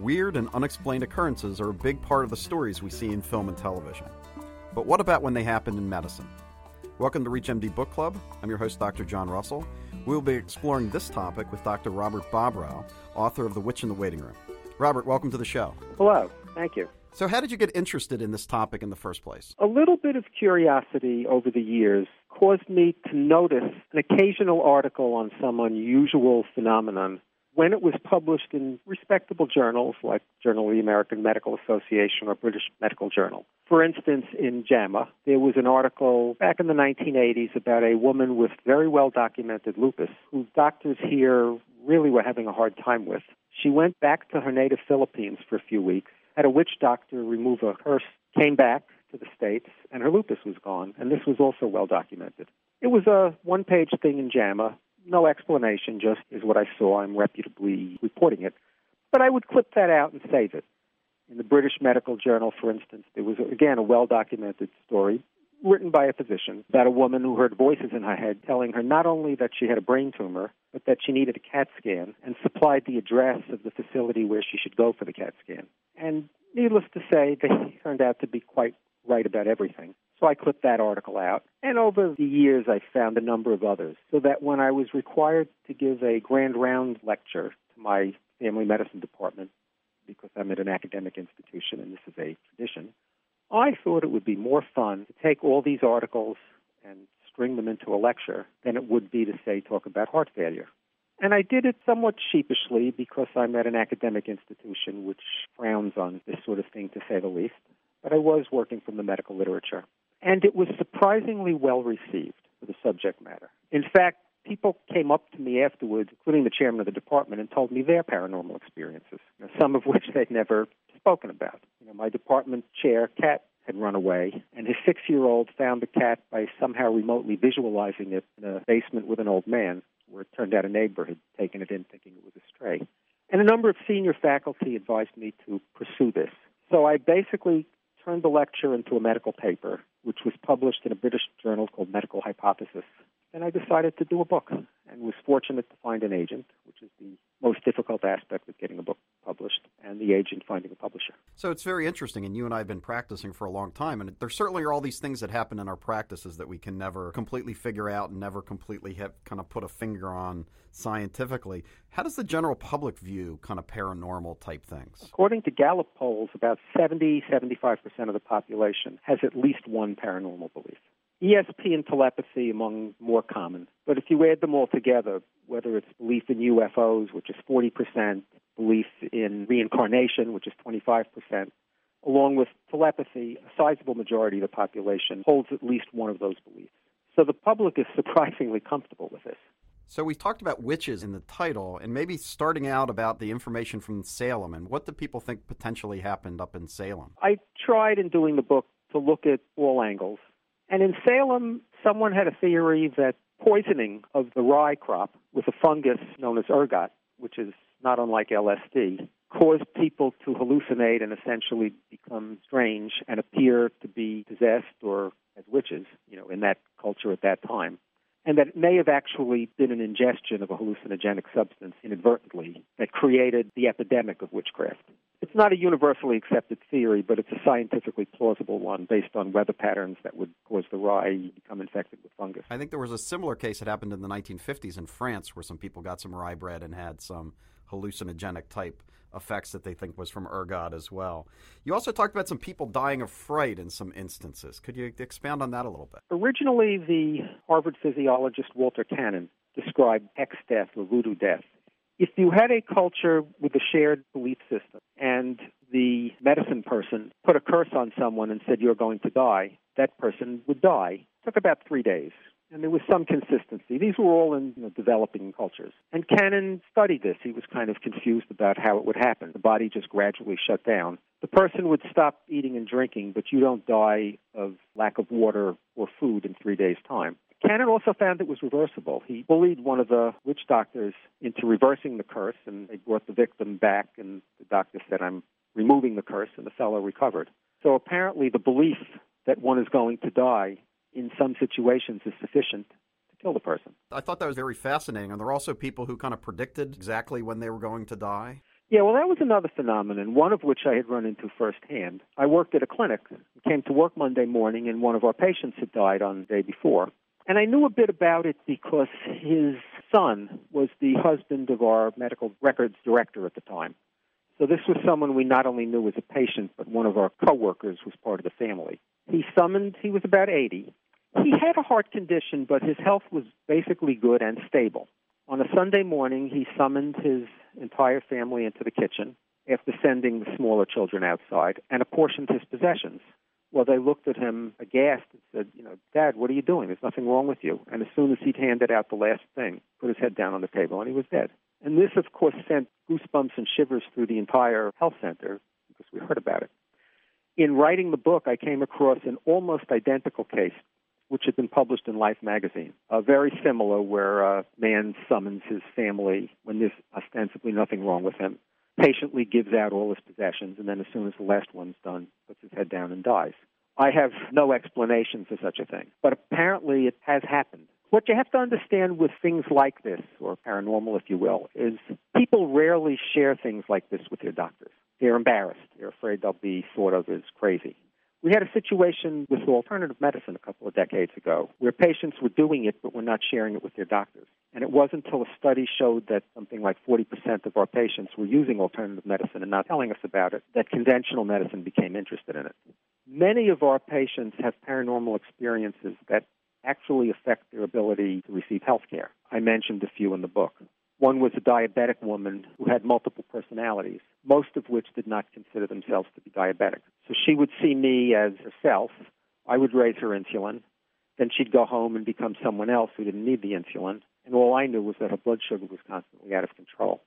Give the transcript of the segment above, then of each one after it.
Weird and unexplained occurrences are a big part of the stories we see in film and television. But what about when they happen in medicine? Welcome to ReachMD Book Club. I'm your host, Dr. John Russell. We'll be exploring this topic with Dr. Robert Bobrow, author of The Witch in the Waiting Room. Robert, welcome to the show. Hello. Thank you. So, how did you get interested in this topic in the first place? A little bit of curiosity over the years caused me to notice an occasional article on some unusual phenomenon when it was published in respectable journals like Journal of the American Medical Association or British Medical Journal. For instance, in JAMA, there was an article back in the 1980s about a woman with very well documented lupus whose doctors here really were having a hard time with. She went back to her native Philippines for a few weeks had a witch doctor remove a curse, came back to the States, and her lupus was gone. And this was also well documented. It was a one page thing in JAMA. No explanation, just is what I saw. I'm reputably reporting it. But I would clip that out and save it. In the British Medical Journal, for instance, there was, again, a well documented story written by a physician about a woman who heard voices in her head telling her not only that she had a brain tumor, but that she needed a CAT scan and supplied the address of the facility where she should go for the CAT scan. And needless to say, they turned out to be quite right about everything. So I clipped that article out. And over the years, I found a number of others. So that when I was required to give a grand round lecture to my family medicine department, because I'm at an academic institution and this is a tradition, I thought it would be more fun to take all these articles and string them into a lecture than it would be to, say, talk about heart failure. And I did it somewhat sheepishly because I'm at an academic institution which frowns on this sort of thing, to say the least. But I was working from the medical literature. And it was surprisingly well received for the subject matter. In fact, people came up to me afterwards, including the chairman of the department, and told me their paranormal experiences, some of which they'd never spoken about. You know, my department chair, cat, had run away, and his six year old found the cat by somehow remotely visualizing it in a basement with an old man where it turned out a neighbor had taken it in thinking it was a stray. And a number of senior faculty advised me to pursue this. So I basically turned the lecture into a medical paper, which was published in a British journal called Medical Hypothesis. And I decided to do a book and was fortunate to find an agent, which is the most difficult aspect of getting a book and the agent finding a publisher. So it's very interesting, and you and I have been practicing for a long time, and there certainly are all these things that happen in our practices that we can never completely figure out and never completely have kind of put a finger on scientifically. How does the general public view kind of paranormal type things? According to Gallup polls, about 70, 75% of the population has at least one paranormal belief. ESP and telepathy among more common. But if you add them all together, whether it's belief in UFOs, which is 40%, belief in reincarnation, which is 25%, along with telepathy, a sizable majority of the population holds at least one of those beliefs. So the public is surprisingly comfortable with this. So we talked about witches in the title, and maybe starting out about the information from Salem and what do people think potentially happened up in Salem? I tried in doing the book to look at all angles and in Salem, someone had a theory that poisoning of the rye crop with a fungus known as ergot, which is not unlike LSD, caused people to hallucinate and essentially become strange and appear to be possessed or as witches, you know, in that culture at that time. And that it may have actually been an ingestion of a hallucinogenic substance inadvertently that created the epidemic of witchcraft. It's not a universally accepted theory, but it's a scientifically plausible one based on weather patterns that would cause the rye to become infected with fungus. I think there was a similar case that happened in the 1950s in France where some people got some rye bread and had some hallucinogenic type effects that they think was from ergot as well. You also talked about some people dying of fright in some instances. Could you expand on that a little bit? Originally, the Harvard physiologist Walter Cannon described Hex death or voodoo death if you had a culture with a shared belief system and the medicine person put a curse on someone and said you're going to die, that person would die. It took about three days. And there was some consistency. These were all in you know, developing cultures. And Cannon studied this. He was kind of confused about how it would happen. The body just gradually shut down. The person would stop eating and drinking, but you don't die of lack of water or food in three days' time. Cannon also found it was reversible. He bullied one of the witch doctors into reversing the curse, and they brought the victim back, and the doctor said, I'm removing the curse, and the fellow recovered. So apparently, the belief that one is going to die in some situations is sufficient to kill the person. I thought that was very fascinating. And there are also people who kind of predicted exactly when they were going to die. Yeah, well, that was another phenomenon, one of which I had run into firsthand. I worked at a clinic, came to work Monday morning, and one of our patients had died on the day before. And I knew a bit about it because his son was the husband of our medical records director at the time. So this was someone we not only knew as a patient, but one of our coworkers was part of the family. He summoned, he was about 80. He had a heart condition, but his health was basically good and stable. On a Sunday morning, he summoned his entire family into the kitchen after sending the smaller children outside and apportioned his possessions. Well, they looked at him aghast said, You know, Dad, what are you doing? There's nothing wrong with you. And as soon as he'd handed out the last thing, put his head down on the table and he was dead. And this, of course, sent goosebumps and shivers through the entire health center because we heard about it. In writing the book, I came across an almost identical case which had been published in Life magazine. Uh, very similar, where a man summons his family when there's ostensibly nothing wrong with him, patiently gives out all his possessions, and then as soon as the last one's done, puts his head down and dies. I have no explanation for such a thing, but apparently it has happened. What you have to understand with things like this, or paranormal, if you will, is people rarely share things like this with their doctors. They're embarrassed. They're afraid they'll be thought of as crazy. We had a situation with alternative medicine a couple of decades ago where patients were doing it but were not sharing it with their doctors. And it wasn't until a study showed that something like 40% of our patients were using alternative medicine and not telling us about it that conventional medicine became interested in it. Many of our patients have paranormal experiences that actually affect their ability to receive health care. I mentioned a few in the book. One was a diabetic woman who had multiple personalities, most of which did not consider themselves to be diabetic. So she would see me as herself. I would raise her insulin. Then she'd go home and become someone else who didn't need the insulin. And all I knew was that her blood sugar was constantly out of control.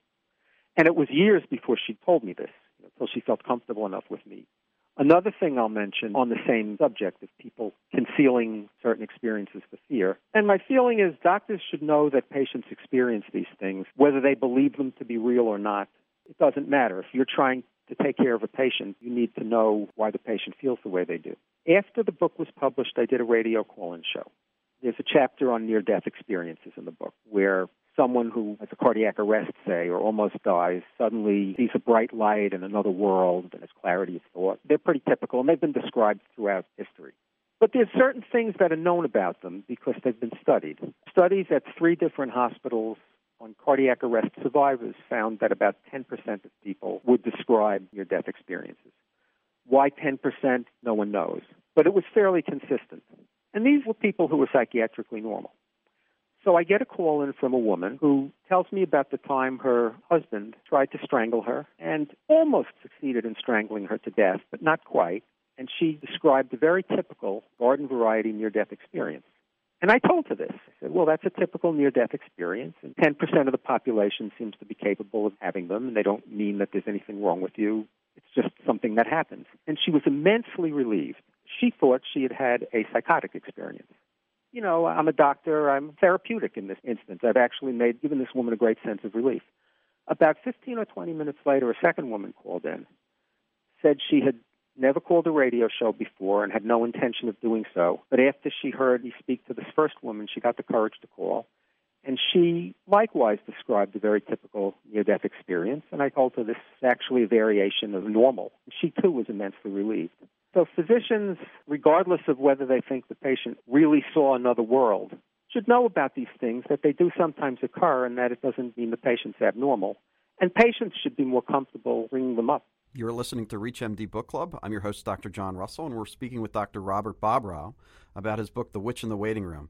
And it was years before she told me this, until she felt comfortable enough with me Another thing I'll mention on the same subject of people concealing certain experiences for fear. And my feeling is doctors should know that patients experience these things, whether they believe them to be real or not. It doesn't matter. If you're trying to take care of a patient, you need to know why the patient feels the way they do. After the book was published, I did a radio call in show. There's a chapter on near death experiences in the book where someone who has a cardiac arrest, say, or almost dies, suddenly sees a bright light in another world and has clarity of thought. They're pretty typical, and they've been described throughout history. But there's certain things that are known about them because they've been studied. Studies at three different hospitals on cardiac arrest survivors found that about 10% of people would describe near death experiences. Why 10%? No one knows. But it was fairly consistent. And these were people who were psychiatrically normal. So I get a call in from a woman who tells me about the time her husband tried to strangle her and almost succeeded in strangling her to death, but not quite. And she described a very typical garden variety near death experience. And I told her this. I said, well, that's a typical near death experience, and 10% of the population seems to be capable of having them, and they don't mean that there's anything wrong with you. It's just something that happens. And she was immensely relieved. She thought she had had a psychotic experience you know, I'm a doctor. I'm therapeutic in this instance. I've actually made given this woman a great sense of relief. About 15 or 20 minutes later, a second woman called in, said she had never called a radio show before and had no intention of doing so. But after she heard me speak to this first woman, she got the courage to call. And she likewise described a very typical near death experience. And I told her this is actually a variation of normal. She too was immensely relieved. So physicians, regardless of whether they think the patient really saw another world, should know about these things, that they do sometimes occur, and that it doesn't mean the patient's abnormal. And patients should be more comfortable bringing them up. You're listening to ReachMD Book Club. I'm your host, Dr. John Russell, and we're speaking with Dr. Robert Bobrow about his book, The Witch in the Waiting Room.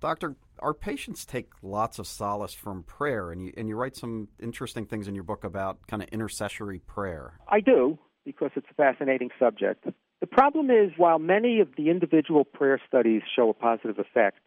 Doctor, our patients take lots of solace from prayer, and you, and you write some interesting things in your book about kind of intercessory prayer. I do, because it's a fascinating subject. The problem is, while many of the individual prayer studies show a positive effect,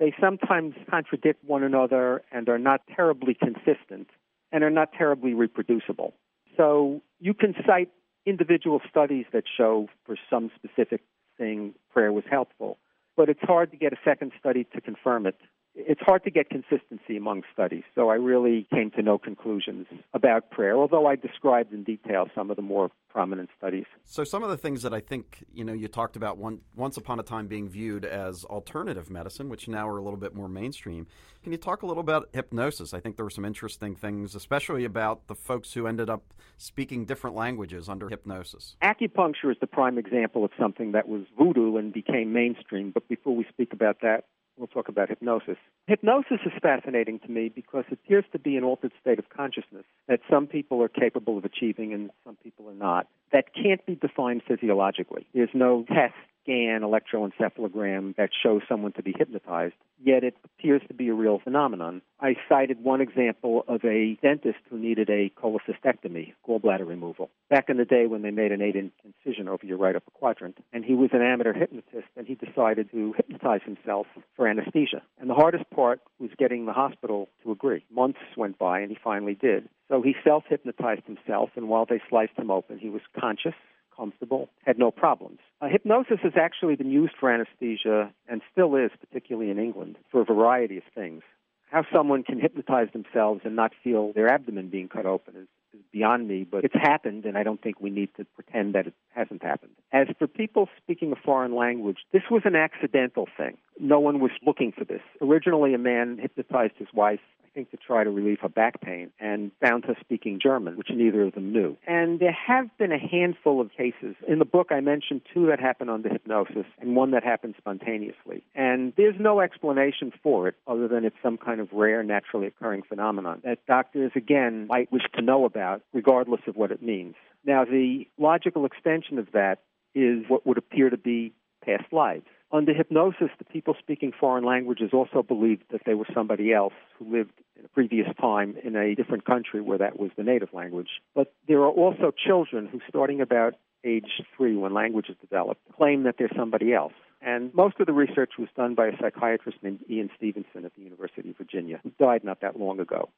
they sometimes contradict one another and are not terribly consistent and are not terribly reproducible. So you can cite individual studies that show for some specific thing prayer was helpful, but it's hard to get a second study to confirm it it's hard to get consistency among studies, so I really came to no conclusions about prayer, although I described in detail some of the more prominent studies. So some of the things that I think, you know, you talked about one, once upon a time being viewed as alternative medicine, which now are a little bit more mainstream. Can you talk a little about hypnosis? I think there were some interesting things, especially about the folks who ended up speaking different languages under hypnosis. Acupuncture is the prime example of something that was voodoo and became mainstream, but before we speak about that, we'll talk about hypnosis. Hypnosis is fascinating to me because it appears to be an altered state of consciousness that some people are capable of achieving and some people are not. That can't be defined physiologically. There's no test scan electroencephalogram that shows someone to be hypnotized, yet it appears to be a real phenomenon. I cited one example of a dentist who needed a cholecystectomy, gallbladder removal, back in the day when they made an eight inch incision over your right upper quadrant. And he was an amateur hypnotist, and he decided to hypnotize himself for anesthesia. And the hardest part was getting the hospital to agree. Months went by, and he finally did. So he self hypnotized himself, and while they sliced him open, he was conscious comfortable, had no problems. Uh, hypnosis has actually been used for anesthesia and still is, particularly in England, for a variety of things. How someone can hypnotize themselves and not feel their abdomen being cut open is, is beyond me, but it's happened, and I don't think we need to pretend that it hasn't happened. As for people speaking a foreign language, this was an accidental thing. No one was looking for this. Originally, a man hypnotized his wife think, to try to relieve her back pain and found her speaking German, which neither of them knew. And there have been a handful of cases. In the book, I mentioned two that happened under hypnosis and one that happened spontaneously. And there's no explanation for it other than it's some kind of rare, naturally occurring phenomenon that doctors, again, might wish to know about, regardless of what it means. Now, the logical extension of that is what would appear to be past lives. Under hypnosis, the people speaking foreign languages also believed that they were somebody else who lived in a previous time in a different country where that was the native language. But there are also children who, starting about age three when language is developed, claim that they're somebody else. And most of the research was done by a psychiatrist named Ian Stevenson at the University of Virginia, who died not that long ago.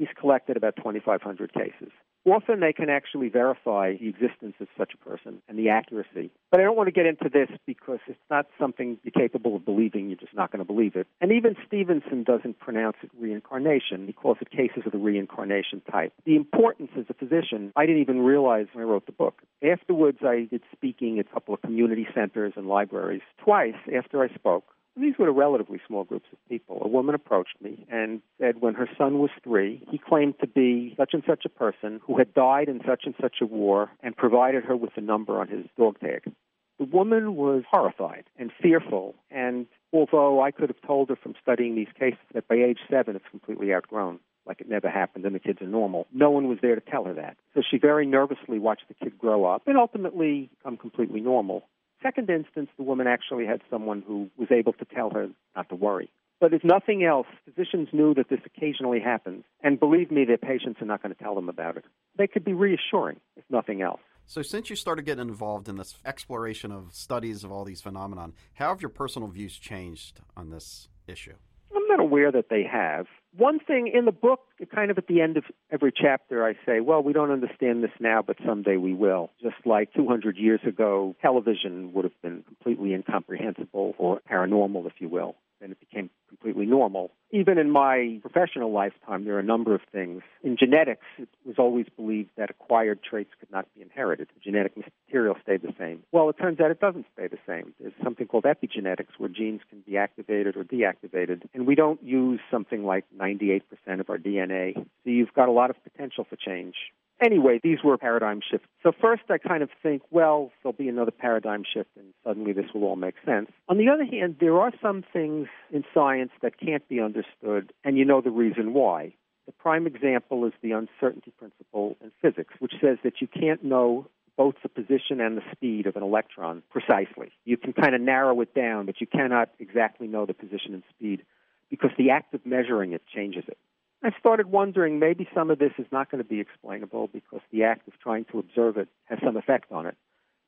He's collected about 2,500 cases. Often they can actually verify the existence of such a person and the accuracy. But I don't want to get into this because it's not something you're capable of believing. You're just not going to believe it. And even Stevenson doesn't pronounce it reincarnation. He calls it cases of the reincarnation type. The importance as a physician, I didn't even realize when I wrote the book. Afterwards, I did speaking at a couple of community centers and libraries. Twice after I spoke, these were relatively small groups of people. A woman approached me and said when her son was three, he claimed to be such and such a person who had died in such and such a war and provided her with the number on his dog tag. The woman was horrified and fearful, and although I could have told her from studying these cases that by age seven it's completely outgrown, like it never happened and the kids are normal. No one was there to tell her that. So she very nervously watched the kid grow up and ultimately become completely normal. Second instance, the woman actually had someone who was able to tell her not to worry. But if nothing else, physicians knew that this occasionally happens. And believe me, their patients are not going to tell them about it. They could be reassuring, if nothing else. So, since you started getting involved in this exploration of studies of all these phenomenon, how have your personal views changed on this issue? I'm not aware that they have. One thing in the book, kind of at the end of every chapter, I say, well, we don't understand this now, but someday we will. Just like 200 years ago, television would have been completely incomprehensible or paranormal, if you will and it became completely normal. Even in my professional lifetime, there are a number of things. In genetics, it was always believed that acquired traits could not be inherited. The genetic material stayed the same. Well, it turns out it doesn't stay the same. There's something called epigenetics where genes can be activated or deactivated, and we don't use something like 98% of our DNA. So you've got a lot of potential for change anyway, these were paradigm shifts. So first I kind of think, well, there'll be another paradigm shift and suddenly this will all make sense. On the other hand, there are some things in science that can't be understood, and you know the reason why. The prime example is the uncertainty principle in physics, which says that you can't know both the position and the speed of an electron precisely. You can kind of narrow it down, but you cannot exactly know the position and speed because the act of measuring it changes it. I started wondering maybe some of this is not going to be explainable because the act of trying to observe it has some effect on it.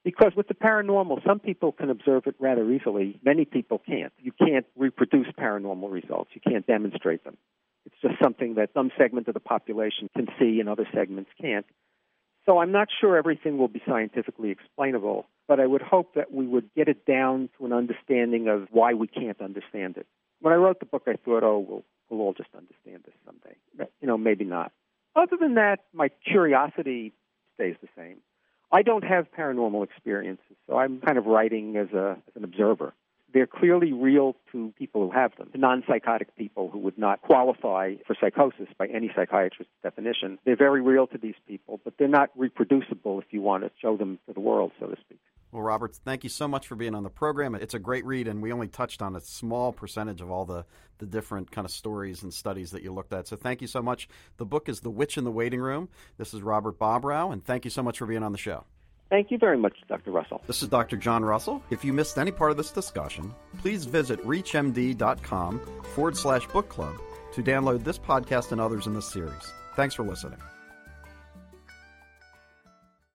Because with the paranormal, some people can observe it rather easily. Many people can't. You can't reproduce paranormal results. You can't demonstrate them. It's just something that some segment of the population can see and other segments can't. So I'm not sure everything will be scientifically explainable, but I would hope that we would get it down to an understanding of why we can't understand it When I wrote the book, I thought, oh, we'll, we'll all just understand this someday. You know, maybe not. Other than that, my curiosity stays the same. I don't have paranormal experiences, so I'm kind of writing as, a, as an observer. They're clearly real to people who have them, to non psychotic people who would not qualify for psychosis by any psychiatrist's definition. They're very real to these people, but they're not reproducible if you want to show them to the world, so to speak. Well, Robert, thank you so much for being on the program. It's a great read, and we only touched on a small percentage of all the, the different kind of stories and studies that you looked at. So thank you so much. The book is The Witch in the Waiting Room. This is Robert Bobrow, and thank you so much for being on the show. Thank you very much, Dr. Russell. This is Dr. John Russell. If you missed any part of this discussion, please visit reachmd.com forward slash book club to download this podcast and others in this series. Thanks for listening.